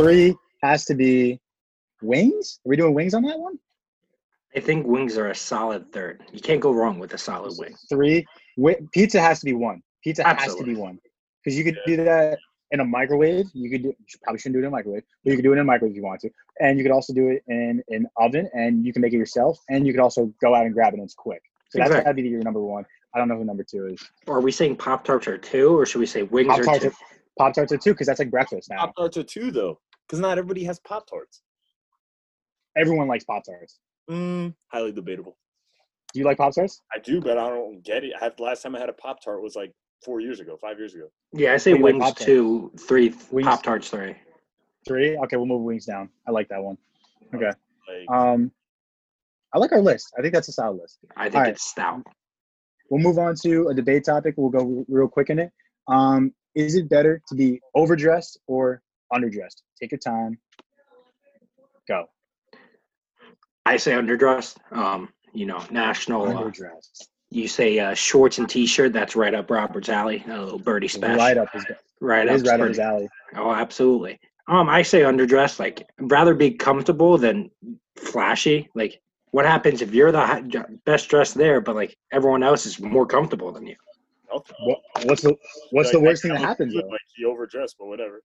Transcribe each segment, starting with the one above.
three has to be wings. Are we doing wings on that one? I think wings are a solid third. You can't go wrong with a solid wing. Three. Wi- pizza has to be one. Pizza has to be one because you could do that in a microwave. You could do. You probably shouldn't do it in a microwave, but you could do it in a microwave if you want to. And you could also do it in an oven, and you can make it yourself. And you could also go out and grab it, and it's quick. So that's Exactly. gotta be your number one. I don't know who number two is. Or are we saying Pop Tarts are two, or should we say wings Pop are tarts two? Pop tarts are two because that's like breakfast now. Pop tarts are two though, because not everybody has pop tarts. Everyone likes Pop tarts. Mm, highly debatable. Do you like Pop tarts? I do, but I don't get it. I have, last time I had a pop tart was like four years ago, five years ago. Yeah, I say What do like wings Pop-Tarts? two, three, Pop Tarts three. Three. Okay, we'll move wings down. I like that one. Okay. Like, Um, I like our list. I think that's a solid list. I think Alright. it's stout. We'll move on to a debate topic. We'll go real quick in it. Um, is it better to be overdressed or underdressed? Take your time. Go. I say underdressed. Um, you know, national. Uh, Underdressed. you say uh, shorts and t-shirt. That's right up Robert's alley. A little birdie special. Right up his, Right up. right up his alley. Oh, absolutely. Um, I say underdressed. Like, I'd rather be comfortable than flashy. Like, what happens if you're the hi- best dressed there, but like everyone else is more comfortable than you? What, what's the what's Like, the worst thing that that happens though? Like he overdressed, but whatever.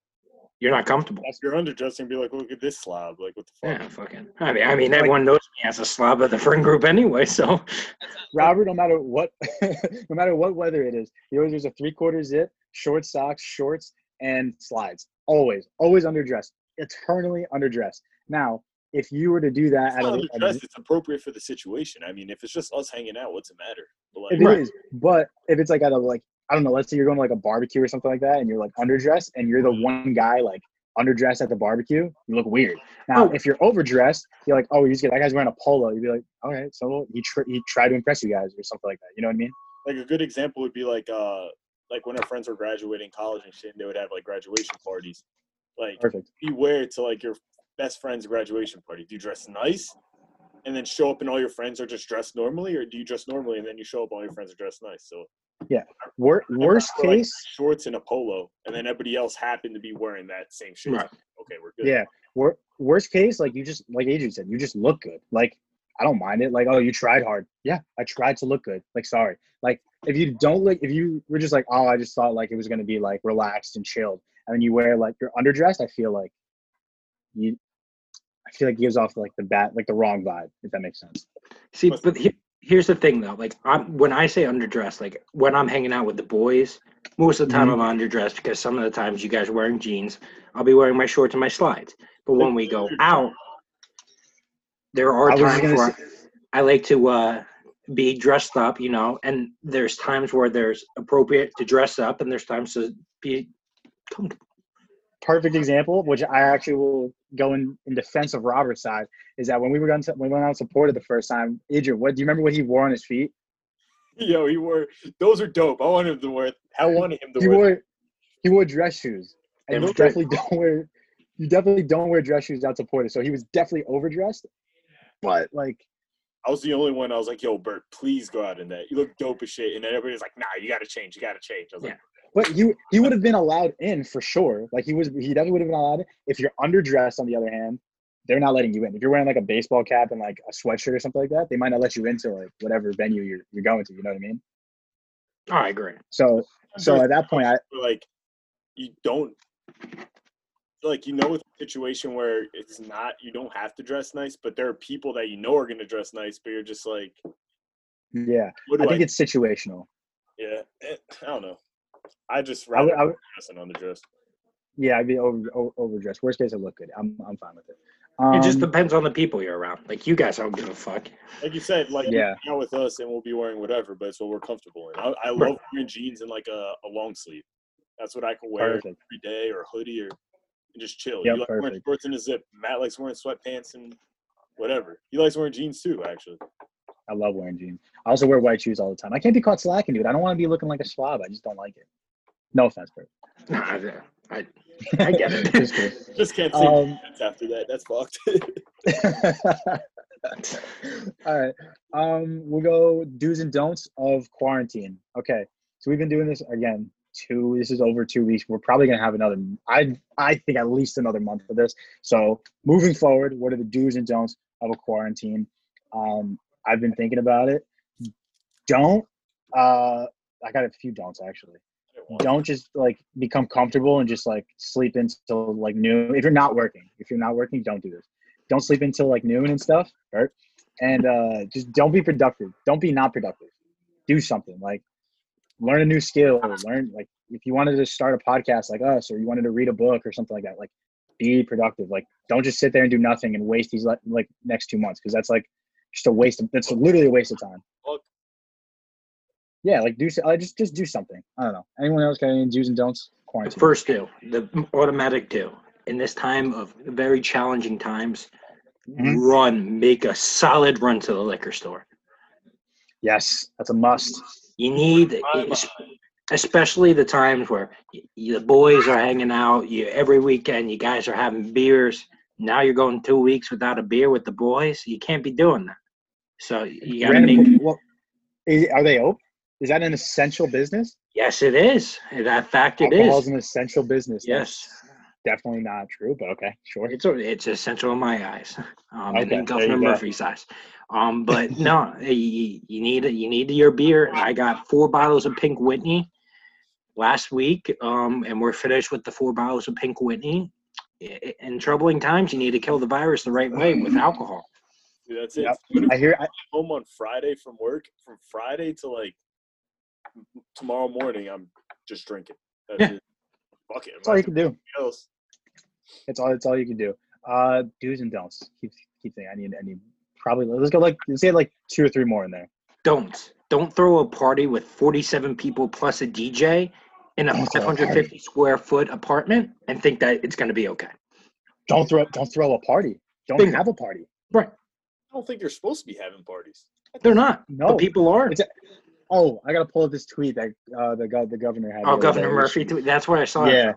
You're not comfortable. If you're underdressing, be like, look at this slob. Like, what the fuck? Yeah, fucking. I mean, I mean, everyone knows me as a slob of the friend group anyway. So, Robert, no matter what, no matter what weather it is, he always wears a three quarter zip, short socks, shorts, and slides. Always, always underdressed, eternally underdressed. Now, if you were to do that It's at not a, underdressed. It's appropriate for the situation. I mean, if it's just us hanging out, what's the matter? But like, if it Right. is, but if it's like at a like I don't know, let's say you're going to like a barbecue or something like that, and you're like underdressed, and you're the one guy like underdressed at the barbecue, you look weird. Now, Oh. if you're overdressed, you're like, oh, he's good. That guy's wearing a polo. You'd be like, all right, so he tr- he tried to impress you guys or something like that. You know what I mean? like a good example would be like, uh, like when our friends were graduating college and shit, and they would have like graduation parties. Like, Perfect. you wear it to like your best friend's graduation party. Do you dress nice, and then show up and all your friends are just dressed normally, or do you dress normally and then you show up and all your friends are dressed nice? So Wor- worst Or, like, case, shorts and a polo, and then everybody else happened to be wearing that same shit. Right. Okay, we're good. yeah. Wor- worst case, like you just like Adrian said, you just look good. Like I don't mind it. Like oh, you tried hard. Yeah, I tried to look good. Like sorry. Like if you don't like, if you were just like oh, I just thought like it was gonna be like relaxed and chilled, and then you wear like you're underdressed, I feel like you. I feel like it gives off like the bad, like the wrong vibe, if that makes sense. see, but he, here's the thing though. Like, I'm when I say underdressed, like when I'm hanging out with the boys, most of the time Mhm. I'm underdressed because some of the times you guys are wearing jeans, I'll be wearing my shorts and my slides. But when we go out, there are I times where I like to uh, be dressed up, you know, and there's times where there's appropriate to dress up, and there's times to be comfortable. Perfect example, which I actually will go in, in defense of Robert's side, is that when we were going to when we went out supported the first time, Adrian, what do you remember what he wore on his feet? Yo, he wore those are dope. I wanted him to wear. I wanted him to He wear. wore he wore dress shoes. And you look great. definitely don't wear you definitely don't wear dress shoes out supported. So he was definitely overdressed. But like I was the only one. I was like, "Yo, Bert, please go out in that. You look dope as shit." And then everybody's like, "Nah, you gotta change. You gotta change." I was like, but he he would have been allowed in for sure. Like he was he definitely would have been allowed in. If you're underdressed on the other hand, they're not letting you in. If you're wearing like a baseball cap and like a sweatshirt or something like that, they might not let you into like whatever venue you're you're going to. You know what I mean? Oh, I agree. So so at that point I like you don't like you know it's a situation where it's not you don't have to dress nice but there are people that you know are going to dress nice but you're just like yeah. I i, think it's situational. yeah eh, i don't know i just rather I would, rather I would, dress than underdress yeah, I'd be over, over overdressed. Worst case, I look good. I'm I'm fine with it. Um, it just depends on the people you're around. Like you guys I don't give a fuck. like you said like Yeah. yeah out with us and we'll be wearing whatever but it's what we're comfortable in i, I Right. love wearing jeans and like a, a long sleeve that's what i can wear perfect. every day or a hoodie or and just chill Yep, you like wearing perfect. shorts and a zip matt likes wearing sweatpants and whatever he likes wearing jeans too actually I love wearing jeans. I also wear white shoes all the time. I can't be caught slacking, dude. I don't want to be looking like a slob. I just don't like it. No offense, Bert. Nah, I, I, get it. Just. Just can't see Um, after that. That's fucked. All right. Um, we'll go do's and don'ts of quarantine. Okay. So we've been doing this again two. This is over two weeks. We're probably gonna have another. I I think at least another month of this. So moving forward, what are the do's and don'ts of a quarantine? Um, I've been thinking about it. Don't. Uh, I got a few don'ts actually. Don't just like become comfortable and just like sleep until like noon. If you're not working, if you're not working, don't do this. Don't sleep until like noon and stuff. Right? And uh, just don't be productive. Don't be not productive. Do something like learn a new skill. Learn like if you wanted to start a podcast like us, or you wanted to read a book or something like that. Like be productive. Like don't just sit there and do nothing and waste these like, like next two months because that's like just a waste. Of, that's literally a waste of time. Look. Yeah, like do I just just do something. I don't know. Anyone else got any do's and don'ts? The Quarantine. first do, the automatic do. In this time of very challenging times, Mhm. run, make a solid run to the liquor store. Yes, that's a must. You need, especially the times where y- the boys are hanging out. You every weekend, you guys are having beers. Now you're going two weeks without a beer with the boys. You can't be doing that. So you got to make. well, is- are they open? Is that an essential business? Yes, it is. That fact, it Alcohol is. an essential business. Yes, That's definitely not true, but okay, sure. it's it's essential in my eyes, um, and in Governor go. Murphy's eyes. Um, but no, you, you need you need your beer. I got four bottles of Pink Whitney last week, um, and we're finished with the four bottles of Pink Whitney. In troubling times, you need to kill the virus the right way with alcohol. Dude, that's it. Yep. Even I hear. I, I'm home on Friday from work, from Friday to like tomorrow morning, I'm just drinking. That's Yeah. it. Fuck it. That's all you can do. else. That's all. That's all you can do. Uh, do's and don'ts. Keep keep saying. I need. I need. Probably. Let's go. Like let's get like two or three more in there. Don't don't throw a party with 47 people plus a DJ in a Don't throw a 550 square foot apartment and think that it's going to be okay. Don't throw. Don't throw a party. Don't Bingo. have a party. Right? I don't think they're supposed to be having parties. They're not. No. But people are. It's a- Oh, I gotta pull up this tweet that uh, the gov- the governor had. Oh, Governor day. Murphy. too. That's where I saw it. Yeah,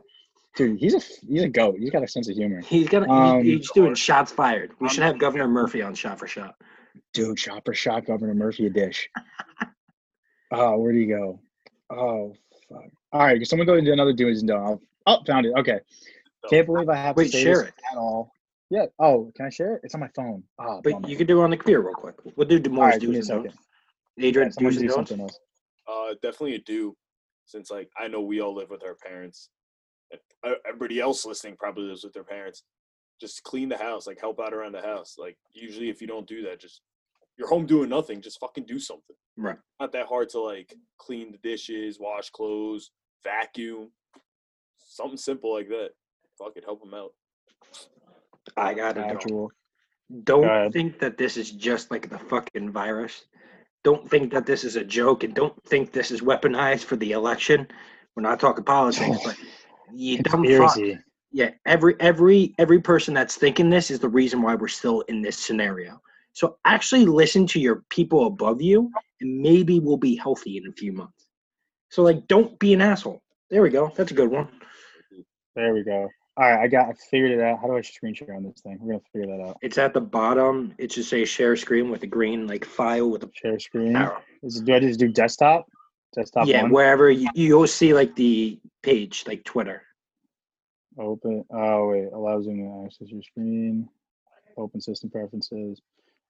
dude, he's a he's a goat. He's got a sense of humor. He's gonna. Um, he, he's doing shots fired. We should have Governor Murphy on shot for shot. Dude, shot for shot, Governor Murphy a dish. Oh, where do you go? Oh, fuck. All right, someone go into another do's and don'ts. Oh, found it. Okay. Can't believe I have Wait, to say share this it. at all. Yeah. Oh, can I share it? It's on my phone. Oh, But bummer. you can do it on the computer real quick. We'll do all more right, give do's and don'ts. Adrian, Yeah, do's and do don'ts. something else. Uh, definitely a do, since like I know we all live with our parents. Uh, Everybody else listening probably lives with their parents. Just clean the house, like help out around the house. Like usually, if you don't do that, just you're home doing nothing. Just fucking do something. Right. Not that hard to like clean the dishes, wash clothes, vacuum, something simple like that. Fuck it, help them out. I got it. Actual. Don't ahead. think that this is just like the fucking virus. Don't think that this is a joke, and don't think this is weaponized for the election. We're not talking politics, but you dumb fuck. Yeah, every every every person that's thinking this is the reason why we're still in this scenario. So actually listen to your people above you, and maybe we'll be healthy in a few months. So like, don't be an asshole. There we go. That's a good one. There we go. All right, I got. I figured it out. How do I screen share on this thing? We're gonna figure that out. It's at the bottom. It should say share screen with a green like file with a Share screen. arrow. Is it, do I just do desktop? Desktop yeah, one. wherever you, you'll see like the page, like Twitter. Open. Oh wait, allows you to access your screen. Open system preferences.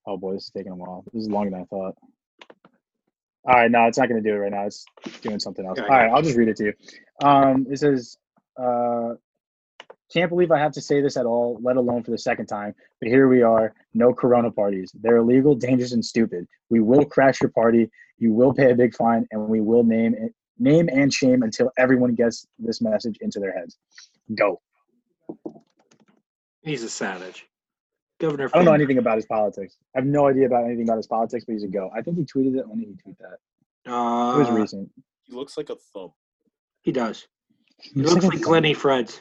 Oh boy, this is taking a while. This is longer than I thought. All right, no, it's not going to do it right now. It's doing something else. All right, I'll just read it to you. Um, it says, uh, "Can't believe I have to say this at all, let alone for the second time. But here we are. No Corona parties. They're illegal, dangerous, and stupid. We will crash your party. You will pay a big fine, and we will name it, name and shame until everyone gets this message into their heads. Go." He's a savage. Governor. I don't know anything about his politics. I have no idea about anything about his politics, but he's a go. I think he tweeted it. When did he tweet that? It was Uh, recent. He looks like a thumb. he does. He He looks a like thumb. Glenny Freds.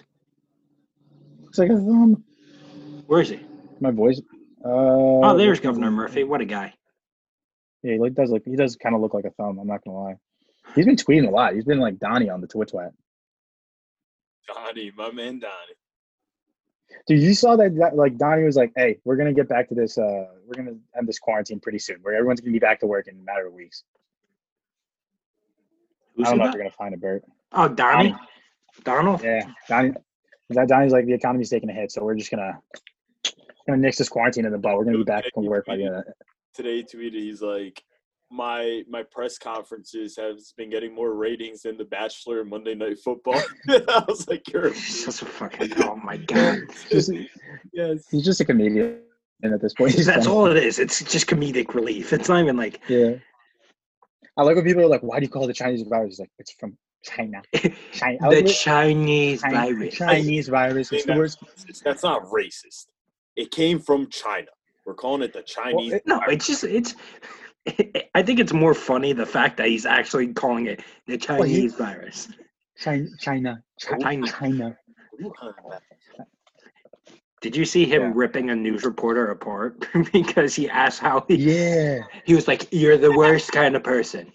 Looks like a thumb. Where is he? My voice. Uh, Oh, there's Governor Murphy. What a guy. Yeah, he does look. He does kind of look like a thumb. I'm not gonna lie. He's been tweeting a lot. He's been like Donnie on the Twit Twat. Donnie, my man Donnie. Dude, you saw that, that? Like Donnie was like, "Hey, we're gonna get back to this. Uh, we're gonna end this quarantine pretty soon. Where everyone's gonna be back to work in a matter of weeks." Who I don't said know if that? you're gonna find it, Bert. Oh, Donnie, Donald. Yeah, Donnie. That Donnie's like the economy's taking a hit, so we're just gonna gonna nix this quarantine in the butt. We're gonna be back from work by the end of. Today tweeted he's like my my press conferences has been getting more ratings than The Bachelor and Monday Night Football. I was like, you're Such a fucking. Oh my god. Just, yes. he's just a comedian at this point. He's That's funny. all it is. It's just comedic relief. It's not even like Yeah. I like when people are like, "Why do you call it the Chinese virus?" He's like, "It's from China." China. The Chinese China- virus. Chinese virus. It's the worst. It's- That's not racist. It came from China. We're calling it the Chinese. it- No, it's just it's. I think it's more funny the fact that he's actually calling it the Well, he- Chinese virus. China. China. China. China. China. Did you see him Yeah. ripping a news reporter apart because he asked how he, Yeah. he was like, "You're the worst kind of person."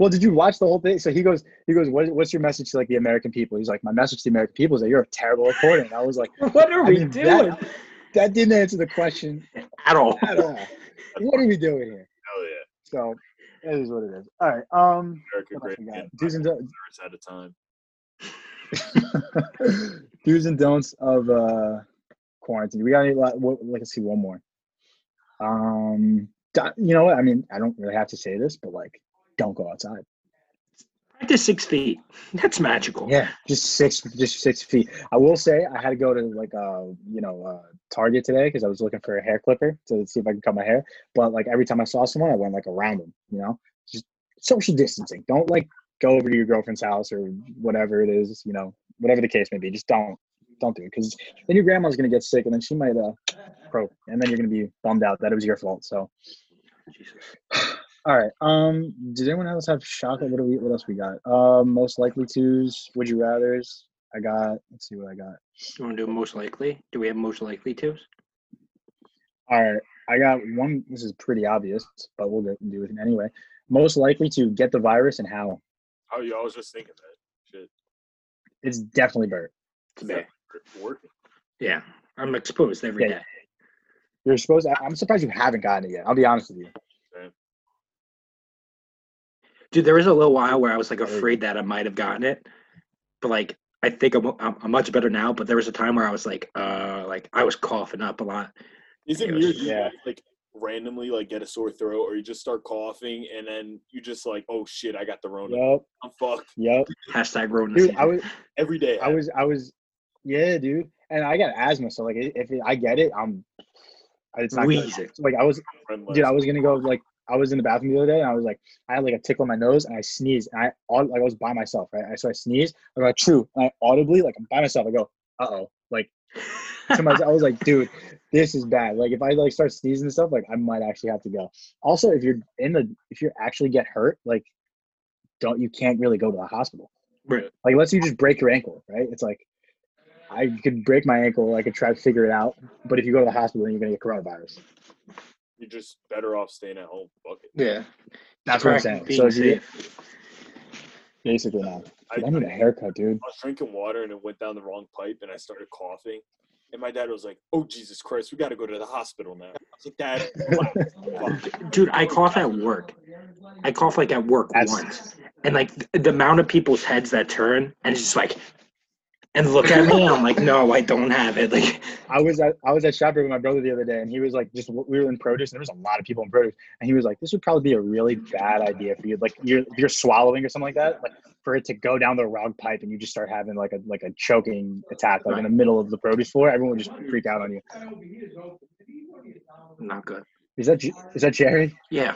Well, did you watch the whole thing? So he goes, he goes, what, "What's your message to like the American people?" He's like, "My message to the American people is that you're a terrible reporter." And I was like, What are I we mean, doing that- that didn't answer the question at all? at all. what are we doing here? Hell yeah. So it is what it is. All right. Um, America what else great. we got? again, Do's and don'ts. at a time. do's and don'ts of uh quarantine. We got any? la- what- Let's see one more. Um, you know what? I mean, I don't really have to say this, but like, don't go outside. Practice six feet. That's magical. Yeah, just six, just six feet. I will say I had to go to like uh, you know, uh, Target today because I was looking for a hair clipper to see if I could cut my hair. But like every time I saw someone, I went like around them. You know, just social distancing. Don't like go over to your girlfriend's house or whatever it is. You know, whatever the case may be. Just don't, don't do it because then your grandma's gonna get sick and then she might uh, croak, and then you're gonna be bummed out that it was your fault. So. Jesus. All right. Um, does anyone else have chocolate? What do we? What else we got? Um, most likely tos. Would you rather's? I got. Let's see what I got. You want to do most likely? Do we have most likely to? All right. I got one. This is pretty obvious, but we'll get do it anyway. Most likely to get the virus and how? Oh, yeah, I was just thinking that. Shit. It's definitely Bert. Today. Working. Yeah, I'm exposed every Yeah. day. You're supposed. I- I'm surprised you haven't gotten it yet. I'll be honest with you. Dude, there was a little while where I was like afraid that I might have gotten it, but like I think I'm, I'm, I'm much better now. But there was a time where I was like, uh, like I was coughing up a lot. Is it Yeah, weird? You yeah. like randomly like get a sore throat or you just start coughing and then you just like, oh shit, I got the Rona. Yep. I'm fucked Yep. Hashtag Rona. Dude. I was. every day. I was. I was. Yeah, dude. And I got asthma, so like if I get it, I'm. It's not good. Like I was. Dude, I was gonna go like I was in the bathroom the other day and I was like I had like a tickle in my nose and I sneezed and I like I was by myself right? So I sneezed I go like true and I audibly like I'm by myself I go uh oh like to myself I was like dude this is bad like if I like start sneezing and stuff like I might actually have to go. Also if you're in the if you actually get hurt like don't you can't really go to the hospital. Right. like unless you just break your ankle right? It's like I could break my ankle I could try to figure it out but if you go to the hospital then you're gonna get coronavirus You're just better off staying at home. Fuck it. Yeah. that's what I'm saying so you. Basically not. I, I need a haircut, dude. I was drinking water and it went down the wrong pipe and I started coughing. And my dad was like, "Oh Jesus Christ, we got to go to the hospital now." I was like, "Dad, relax. Dude, I cough at work. I cough like at work That's- once, and like the amount of people's heads that turn and it's just like, and look at me. I'm like, no, I don't have it. Like, I was at I was at ShopRite with my brother the other day, and he was like, just we were in produce, and there was a lot of people in produce, and he was like, this would probably be a really bad idea for you, like you're you're swallowing or something like that, like for it to go down the wrong pipe and you just start having like a like a choking attack like in the middle of the produce floor, everyone would just freak out on you. not good. Is that is that Jerry? Yeah.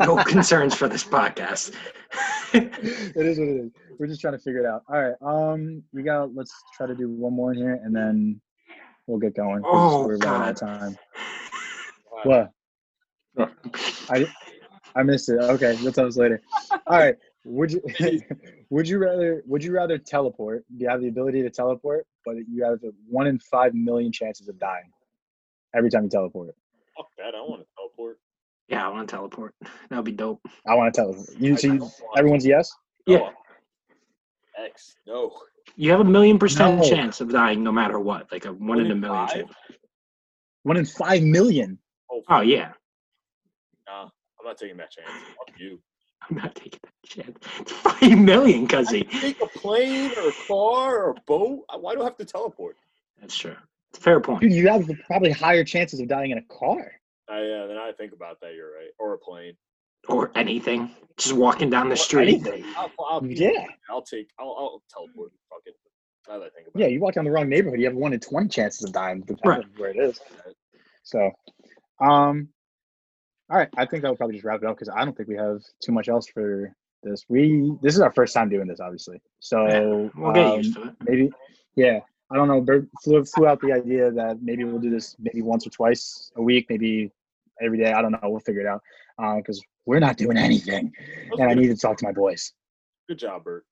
No concerns for this podcast. it is what it is. We're just trying to figure it out. All right, um, we got. Let's try to do one more in here, and then we'll get going. Oh, we're running out of God. time. What? I I missed it. Okay, we'll tell us later. All right. Would you would you rather would you rather teleport? You have the ability to teleport, but you have a one in five million chances of dying every time you teleport. Fuck that. I want to teleport. Yeah, I want to teleport. That would be dope. I want to teleport. You see, don't everyone's yes. Yeah. No. X. No. You have a million percent No. chance of dying no matter what. Like a one in a in million five? chance. One in five million. Oh, Oh yeah. Nah, I'm not taking that chance. Fuck you. I'm not taking that chance. Five million, cuzzy. Take a plane or a car or a boat. Why do I have to teleport? That's true. It's a fair point. Dude, you have probably higher chances of dying in a car. I, yeah, then I think about that. You're right. Or a plane. Or anything. Just walking down the Or street. anything. I'll, I'll, Yeah. I'll take. I'll, I'll teleport. Fuck it. Now that I think about Yeah, it. you walk down the wrong neighborhood, you have one in twenty chances of dying, depending Right. on where it is. So, um, all right, I think that would probably just wrap it up because I don't think we have too much else for this. We this is our first time doing this, obviously. So We'll get um, used to it. maybe, yeah. I don't know. Bert flew, flew out the idea that maybe we'll do this maybe once or twice a week, maybe every day. I don't know. We'll figure it out because we're not doing anything, Let's and I need to talk to my boys. Good job, Bert.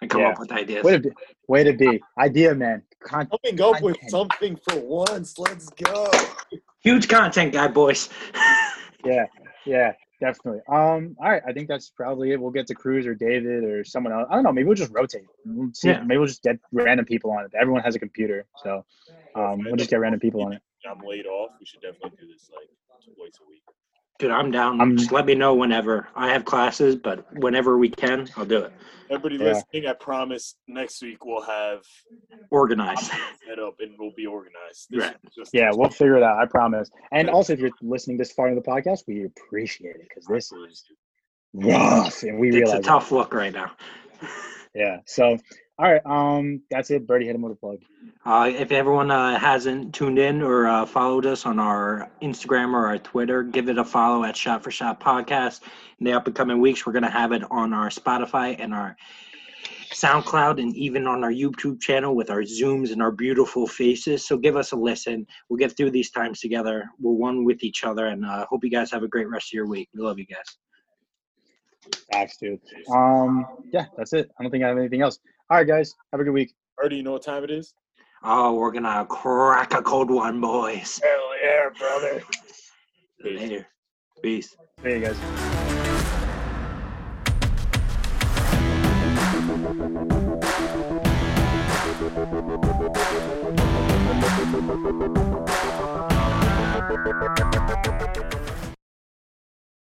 And come yeah. up with ideas. Way to be, way to be. Idea man. Con- Coming up with something for once. Let's go. Huge content guy, boys. yeah, yeah, definitely. Um, all right, I think that's probably it. We'll get to Cruz or David or someone else. I don't know. Maybe we'll just rotate. We'll see. Yeah. Maybe we'll just get random people on it. Everyone has a computer, so um, we'll just get random people on it. I'm laid off. We should definitely do this like twice a week. Dude, I'm down. I'm- Just let me know whenever. I have classes, but whenever we can, I'll do it. Everybody Yeah. listening, I promise next week we'll have Organized. set up and we'll be organized. This Right. Yeah, we'll figure it out. I promise. And also, if you're listening this far in the podcast, we appreciate it because this is rough, and we It's realize. a that. tough look right now. Yeah. So, all right. Um, that's it. Birdie hit him with a plug. Uh, if everyone uh, hasn't tuned in or uh, followed us on our Instagram or our Twitter, give it a follow at Shot for Shot Podcast. In the up and coming weeks, we're going to have it on our Spotify and our SoundCloud and even on our YouTube channel with our Zooms and our beautiful faces. So give us a listen. We'll get through these times together. We're one with each other, and uh, hope you guys have a great rest of your week. We love you guys. Thanks, dude. Um, yeah, that's it. I don't think I have anything else. All right, guys. Have a good week. Already, you know what time it is? Oh, we're going to crack a cold one, boys. Hell yeah, brother. Peace. Later. Peace. See you guys. Yeah.